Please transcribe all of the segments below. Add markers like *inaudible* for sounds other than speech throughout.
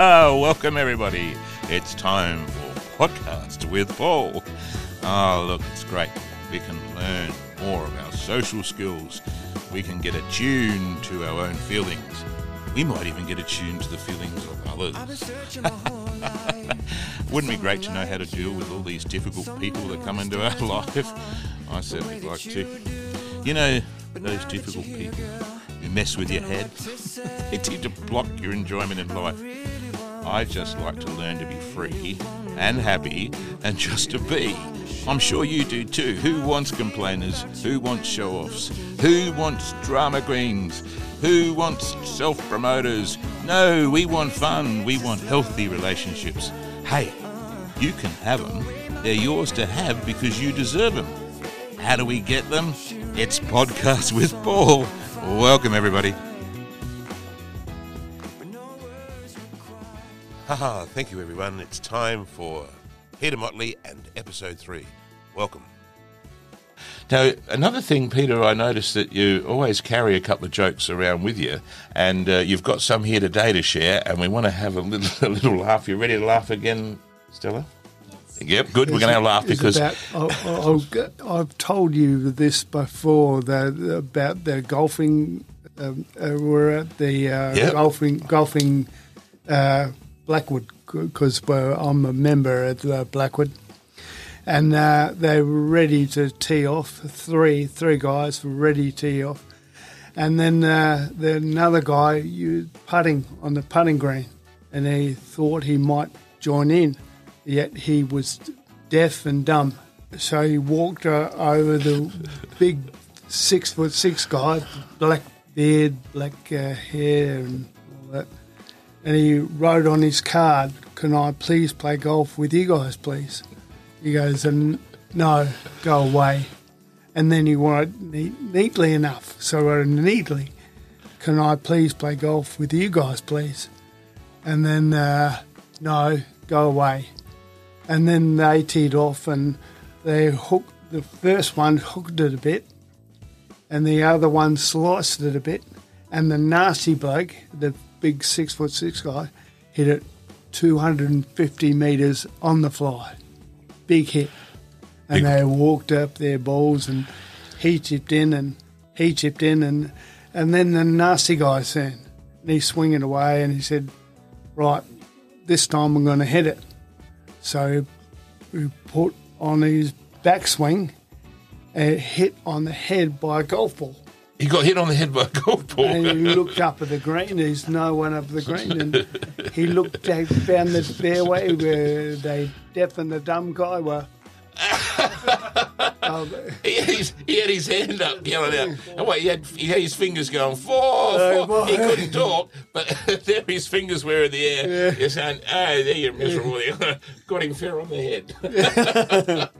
*laughs* Welcome, everybody. It's time for Podcast with Paul. Oh, look, it's great. We can learn more of our social skills. We can get attuned to our own feelings. We might even get attuned to the feelings of others. *laughs* Wouldn't it be great to know how to deal with all these difficult people that come into our life? *laughs* I certainly like to. You know, those difficult people who mess with your head, they tend to block your enjoyment in life. I just like to learn to be free and happy and just to be. I'm sure you do too. Who wants complainers? Who wants show offs? Who wants drama queens? Who wants self promoters? No, we want fun. We want healthy relationships. Hey, you can have them. They're yours to have because you deserve them. How do we get them? It's Podcast with Paul. Welcome, everybody. Haha, thank you everyone. It's time for Peter Motley and episode three. Welcome. Now, another thing, Peter, I noticed that you always carry a couple of jokes around with you, and uh, you've got some here today to share, and we want to have a little, *laughs* a little laugh. You ready to laugh again, Stella? Yep, good. We're going to have a laugh because about, I, I, I've told you this before that about the golfing. Um, uh, we're at the uh, Yep. golfing golfing uh, Blackwood because I'm a member at uh, Blackwood, and uh, they were ready to tee off. Three three guys were ready to tee off, and then uh, the another guy you putting on the putting green, and he thought he might join in, yet he was deaf and dumb. So he walked uh, over the big six foot six guy, black beard, black uh, hair, and all that. And he wrote on his card, "Can I please play golf with you guys, please?" He goes, "And no, go away." And then he neat, neatly enough, so I wrote neatly, "Can I please play golf with you guys, please?" And then uh, no, go away. And then they teed off and they hooked the first one hooked it a bit, and the other one sliced it a bit, and the nasty bloke, the big six foot six guy, hit it 250 metres on the fly. Big hit. And Big- they walked up their balls and he chipped in and he chipped in and and then the nasty guy said, and he's swinging away and he said, right, this time I'm going to hit it. So he put on his backswing a hit on the head by a golf ball. He got hit on the head by a golf ball. And he looked up at the green. There's no one up the green. And he looked down the fairway where they deaf and the dumb guy were. *laughs* He had, his, he had his hand up yelling out. Oh, wait, he had, he had his fingers going, four, four. He couldn't talk, but *laughs* there his fingers were in the air. He's saying, oh, there you're miserable. *laughs* Got him fair on the head.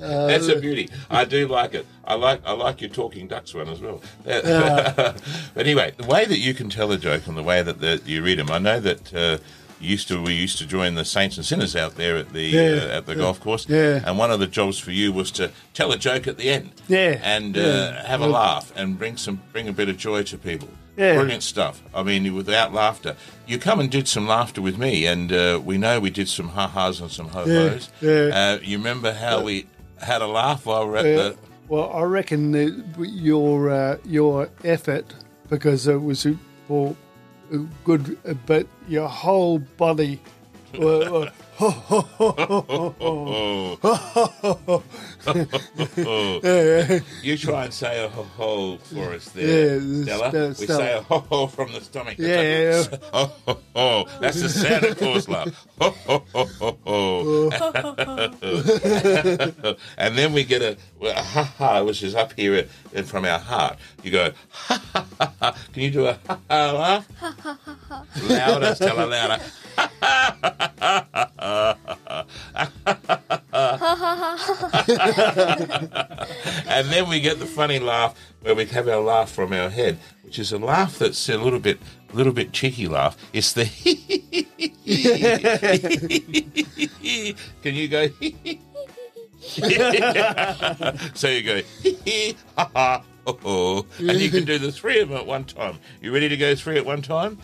That's a beauty. I do like it. I like I like your talking ducks one as well. *laughs* but anyway, the way that you can tell a joke and the way that the, you read them, I know that uh, used to we used to join the saints and sinners out there at the Yeah, uh, at the golf course. yeah. And one of the jobs for you was to tell a joke at the end. Yeah, And uh, yeah. have a laugh and bring some bring a bit of joy to people. Yeah. Brilliant stuff. I mean, without laughter, you come and did some laughter with me, and uh, we know we did some ha ha's and some ho hos. Yeah, yeah. Uh, you remember how we had a laugh while we we're at Yeah. the. Well, I reckon that your uh, your effort because it was for good, but your whole body. *laughs* *laughs* You try and say a ho ho for us there, Yeah, Stella. Stella- We Stella. say a ho ho from the stomach. Yeah. *laughs* Ho ho ho. That's the Santa Claus laugh. Ho ho ho ho ho. *laughs* and then we get a, a ha ha, which is up here from our heart. You go ha ha ha ha. Can you do a ha ha laugh? louder, Stella, louder. *laughs* and then we get the funny laugh where we have our laugh from our head, which is a laugh that's a little bit, little bit cheeky laugh. It's the. *laughs* Can you go? *laughs* so you go, oh, oh, and you can do the three of them at one time. You ready to go three at one time?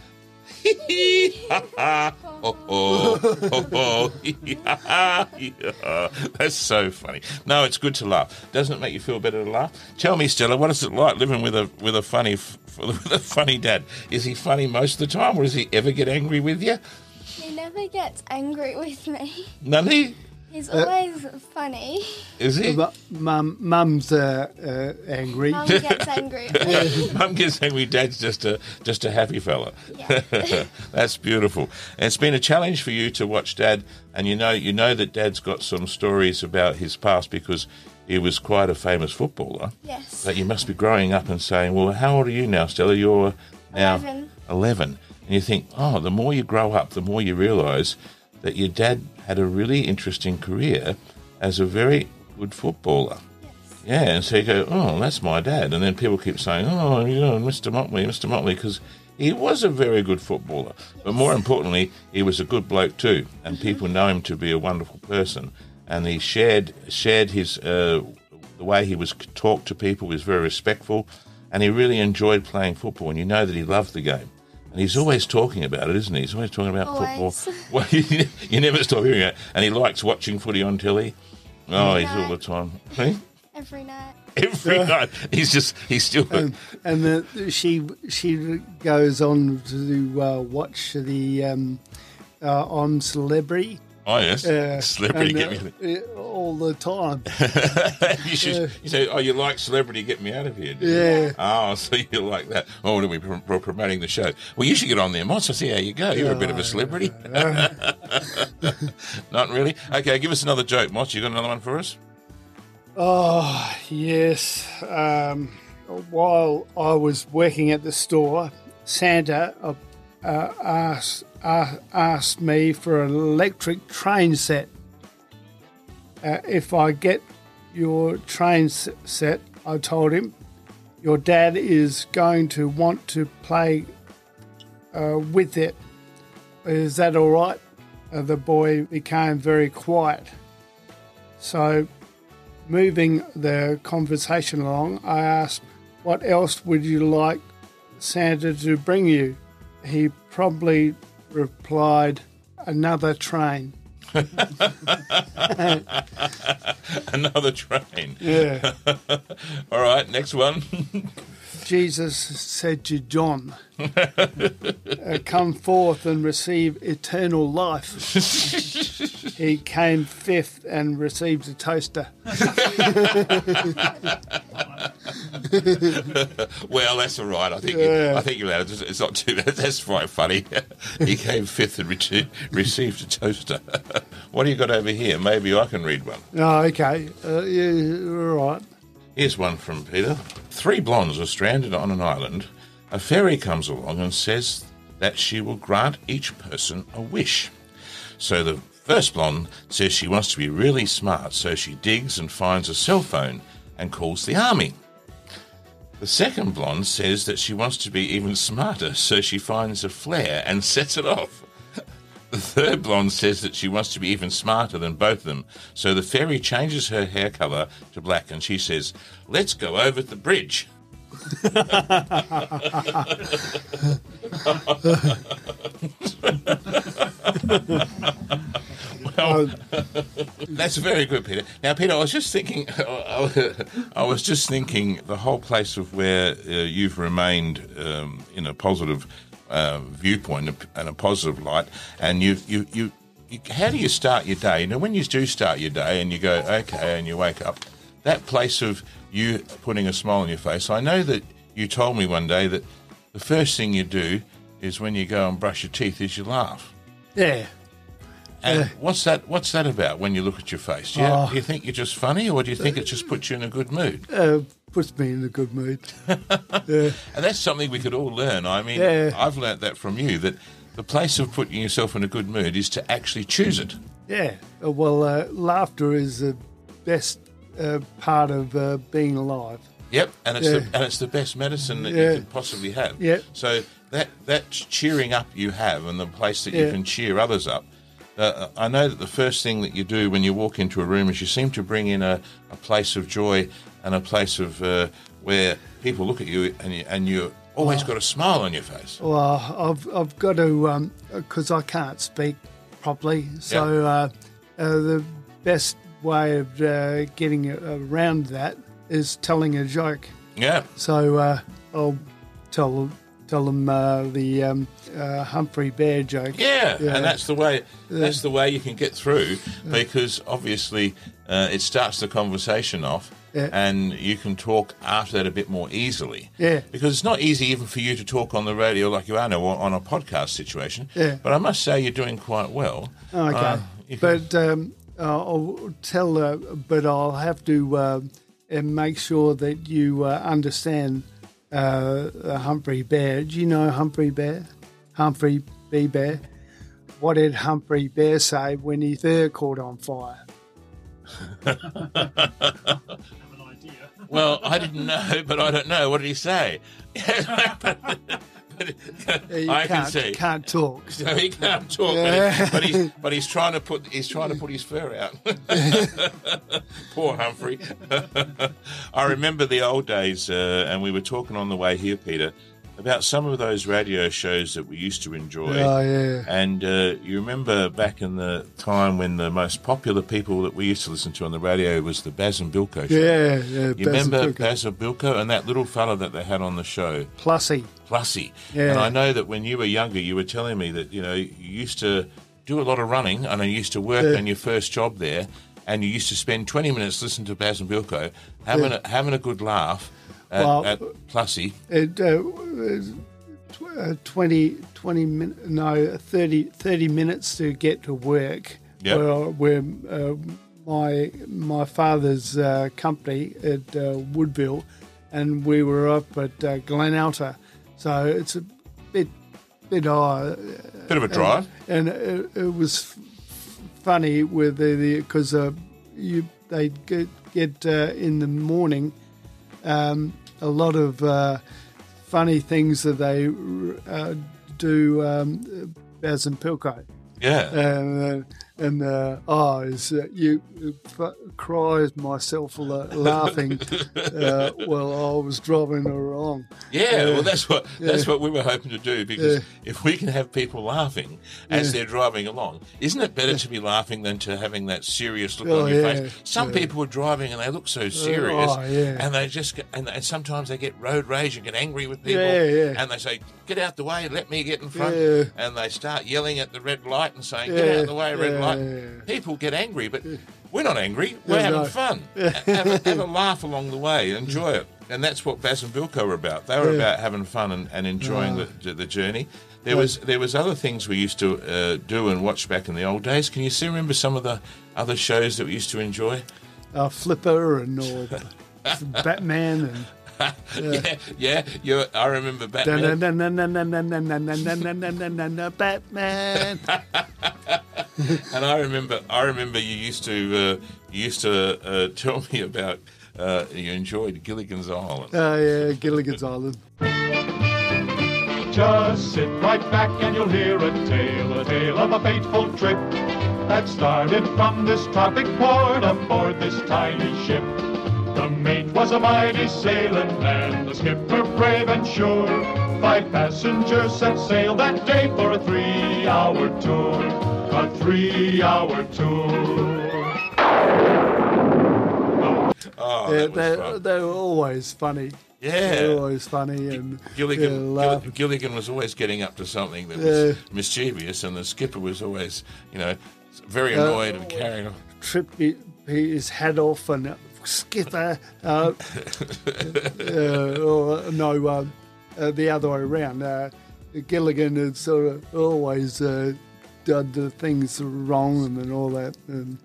*laughs* That's so funny. No, it's good to laugh. Doesn't it make you feel better to laugh? Tell me, Stella, what is it like living with a with a funny *laughs* with a funny dad? Is he funny most of the time, or does he ever get angry with you? He never gets angry with me. None he? He's always funny. Is he? But mum, mum's uh, uh, angry. Mum gets angry. *laughs* Mum gets angry. Dad's just a just a happy fella. Yeah. *laughs* That's beautiful. And it's been a challenge for you to watch Dad, and you know you know that Dad's got some stories about his past because he was quite a famous footballer. Yes. But you must be growing up and saying, "Well, how old are you now, Stella? You're now 11. 11." And you think, "Oh, the more you grow up, the more you realise that your dad had a really interesting career as a very good footballer." Yeah, and so you go, oh, that's my dad. And then people keep saying, oh, you know, Mr. Motley, Mr. Motley, because he was a very good footballer. But more importantly, he was a good bloke too. And people know him to be a wonderful person. And he shared shared his, uh, the way he was talked to people was very respectful. And he really enjoyed playing football. And you know that he loved the game. And he's always talking about it, isn't he? He's always talking about Always. football. *laughs* Well, *laughs* you, you never stop hearing it. And he likes watching footy on telly. Oh, he's all the time. Hey? Every night. *laughs* every night. He's just he's still and and the, she she goes on to uh, watch the um, uh, I'm Celebrity oh yes uh, celebrity and, get me. uh, all the time. *laughs* you should you say oh you like celebrity get me out of here. do you? Yeah. Oh, *laughs* so you like that? Oh, are we pr- pr- promoting the show? Well, you should get on there, Moss. I see how you go. You're a bit of a celebrity. *laughs* Not really. Okay, give us another joke, Moss. You got another one for us? Oh yes. Um, while I was working at the store, Santa uh, uh, asked uh, asked me for an electric train set. Uh, if I get your train set, I told him, your dad is going to want to play uh, with it. Is that all right? Uh, the boy became very quiet. So moving the conversation along, I asked, What else would you like Santa to bring you? He probably replied, Another train. *laughs* Another train. Yeah. *laughs* All right, next one. *laughs* Jesus said to John, "Uh, Come forth and receive eternal life. he came fifth and received a toaster. *laughs* well, that's all right. I think Yeah. I think you're allowed. It's it's not too bad. *laughs* That's quite funny. *laughs* he came fifth and re- received a toaster. what do you got over here? Maybe I can read one. Oh, okay. Uh, yeah, all right. Here's one from Peter. Three blondes are stranded on an island. A fairy comes along and says that she will grant each person a wish. So the first blonde says she wants to be really smart, so she digs and finds a cell phone and calls the army. The second blonde says that she wants to be even smarter, so she finds a flare and sets it off. The third blonde says that she wants to be even smarter than both of them, so the fairy changes her hair colour to black and she says, Let's go over the bridge. *laughs* *laughs* *laughs* well, that's very good, Peter. Now, Peter, I was just thinking, I was just thinking the whole place of where uh, you've remained um, in a positive uh, viewpoint and a positive light, and you, you, you, you, how do you start your day? You know, when you do start your day and you go, okay, and you wake up, that place of you putting a smile on your face. I know that you told me one day that the first thing you do is when you go and brush your teeth is you laugh. Yeah. And what's that? What's that about? When you look at your face, do you, Oh. do you think you're just funny, or do you think it just puts you in a good mood? Uh, puts me in a good mood. *laughs* And that's something we could all learn. I mean, Yeah. I've learnt that from you that the place of putting yourself in a good mood is to actually choose it. Yeah. Uh, Well, uh, laughter is the best uh, part of uh, being alive. Yep, and it's Yeah. the, and it's the best medicine that Yeah. you can possibly have. Yep. So that that cheering up you have, and the place that you can cheer others up. Uh, I know that the first thing that you do when you walk into a room is you seem to bring in a, a place of joy and a place of uh, where people look at you and you, and you're always got a smile on your face. Well, I've I've got to because I can't speak properly. So uh, uh, the best way of uh, getting around that is telling a joke. Yeah. So uh, I'll tell tell them uh, the um, uh, Humphrey Bear joke. Yeah, Yeah. and that's the way. That's the way you can get through because obviously uh, it starts the conversation off, Yeah. and you can talk after that a bit more easily. Yeah. because it's not easy even for you to talk on the radio like you are now or on a podcast situation. Yeah. but I must say you're doing quite well. Okay, Uh, but um, I'll tell. Uh, but I'll have to uh, make sure that you uh, understand uh, Humphrey Bear. Do you know Humphrey Bear? Humphrey B. Bear. What did Humphrey Bear say when his bear caught on fire? *laughs* well, I didn't know, but I don't know. What did he say? *laughs* *laughs* I can can't, see. can't talk. So he can't talk, Yeah. but, he, but he's but he's trying to put he's trying to put his fur out. *laughs* Poor Humphrey. *laughs* I remember the old days, uh, and we were talking on the way here, Peter, about some of those radio shows that we used to enjoy. Oh yeah. And uh, you remember back in the time when the most popular people that we used to listen to on the radio was the Baz and Bilko show. Yeah, yeah. You remember Bazooka. Baz and Bilko and that little fella that they had on the show? Plussy. Plussy. Yeah. And I know that when you were younger, you were telling me that you know you used to do a lot of running, and you used to work Yeah. on your first job there, and you used to spend twenty minutes listening to Baz and Bilko, having a, having a good laugh at, Well- at Plussy. It, uh, uh, 20, 20 min- no, 30, 30 minutes to get to work. Yep. Where, where uh, my my father's uh, company at uh, Woodville, and we were up at uh, Glenalta, so it's a bit bit uh, Bit of a drive. and it, it was funny with the because uh, you they get get uh, in the morning um, a lot of uh, funny things that they uh, do um, Baz and Bilko Yeah. uh, and uh, oh, is uh, you cries myself la- laughing *laughs* uh, while I was driving along. Yeah, well, that's what that's what we were hoping to do because Yeah. if we can have people laughing as they're driving along, isn't it better to be laughing than to having that serious look Oh, on your yeah, face? Some yeah. people are driving and they look so serious, oh, yeah. and they just get, and, and sometimes they get road rage and get angry with people, Yeah, yeah. and they say, "Get out the way, let me get in front," Yeah. and they start yelling at the red light and saying, "Get Yeah, out the way, red yeah, light." Yeah. People get angry, but we're not angry. We're Yeah, having no. fun. have, a, have a laugh along the way. Enjoy it. And that's what Baz and Bilko were about. They were Yeah. about having fun and, and enjoying Ah. the, the journey. There was there was other things we used to uh, do and watch back in the old days. Can you still remember some of the other shows that we used to enjoy? Uh, Flipper and or Batman and. Yeah, yeah. You, I remember Batman. Batman. *laughs* and I remember, I remember you used to, uh, you used to uh, tell me about uh, you enjoyed Gilligan's Island. Oh yeah, Gilligan's Island. Just sit right back and you'll hear a tale, a tale of a fateful trip that started from this tropic port aboard this tiny ship. The mate was a mighty sailing man, the skipper brave and sure. Five passengers set sail that day for a three-hour tour, a three-hour tour. Oh, yeah, was they, fun. they were always funny. Yeah. They were always funny and Gilligan, yeah, Gill- Gilligan was always getting up to something that was Yeah. mischievous, and the skipper was always, you know, very Uh, annoyed and carrying on. Trip hi- his hat off and uh, skipper. Uh, *laughs* uh, or, no, um, uh, the other way around. Uh, Gilligan had sort of always done the things wrong and, and all that. And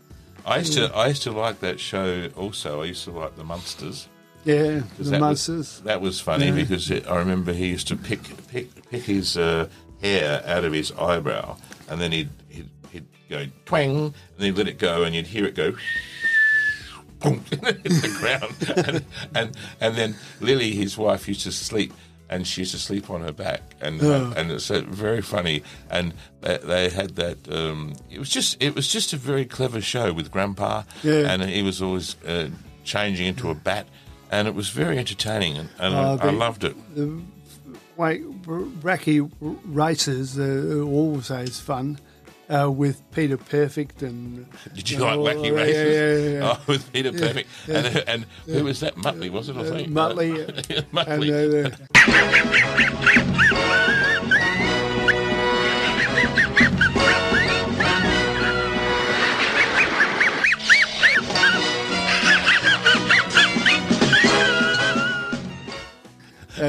I used to, I used to like that show. Also, I used to like the Munsters. yeah, the that Munsters. Was, that was funny Yeah. because it, I remember he used to pick pick pick his uh, hair out of his eyebrow, and then he'd, he'd he'd go twang, and then he'd let it go, and you'd hear it go. *laughs* boom, *laughs* hit the ground, *laughs* and, and and then Lily, his wife, used to sleep, and she used to sleep on her back, and uh, and it's uh, very funny. And they, they had that. Um, it was just it was just a very clever show with Grandpa, Yeah. and he was always uh, changing into a bat, and it was very entertaining, and, and Oh, I, I loved it. wait, Racky races uh, always fun. Uh, with Peter Perfect and Did you like Oh, Wacky Races? Yeah, yeah, yeah. *laughs* Oh, with Peter Perfect. And, and who was that? Muttley, was it? I Uh, think. Muttley, *laughs* and uh,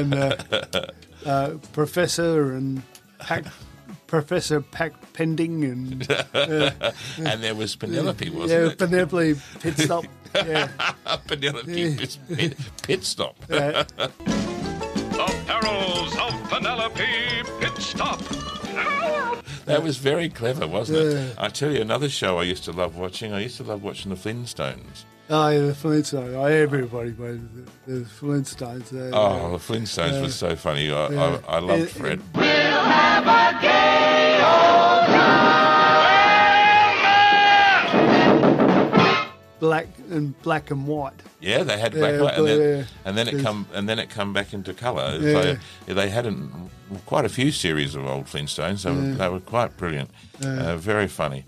and uh, *laughs* uh, Professor and Pack, *laughs* Professor Pat Pending and *laughs* and there was Penelope, wasn't it? yeah, it? Penelope Pit Stop. Yeah, Penelope pit, pit, pit stop. uh, The perils of Penelope Pit Stop. That was very clever, wasn't it? I tell you, another show I used to love watching. I used to love watching the Flintstones. Oh, yeah, the Flintstones. Oh, everybody, but the, the Flintstones. Uh, Oh, the Flintstones was so funny. I, Yeah. I, I loved Fred. black and black and white. Yeah, they had black Yeah, light, and then, yeah. and then it come and then it come back into colour. Yeah. So they had an, quite a few series of old Flintstones. They, were, they were quite brilliant, uh, very funny.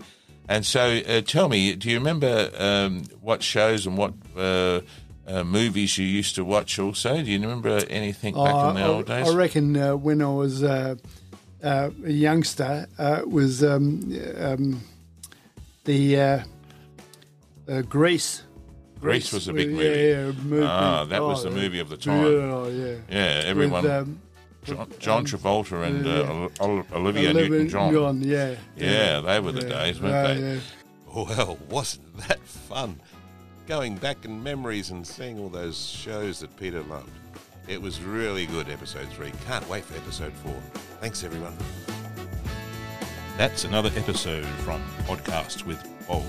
And so, uh, tell me, do you remember um, what shows and what uh, uh, movies you used to watch? Also, do you remember anything back Oh, in the I, old days? I reckon uh, when I was uh, uh, a youngster, uh, it was um, um, the uh, uh, Grease. Grease was a big movie. Yeah, movie. Ah, that was the yeah. movie of the time. Yeah, yeah. Yeah, everyone. With, um, John, John Travolta and uh, Ol- Olivia Olivia Newton-John. yeah. Yeah, they were the days, weren't they? Well, *laughs* wasn't that fun? Going back in memories and seeing all those shows that Peter loved. It was really good, episode three. Can't wait for episode four. Thanks, everyone. That's another episode from Podcast with Paul.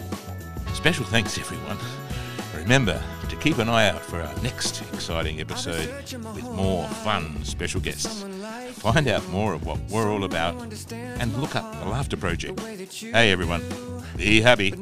Special thanks, everyone. Remember to keep an eye out for our next exciting episode with more fun special guests. Find out more of what we're all about and look up the Laughter Project. Hey, everyone, be happy.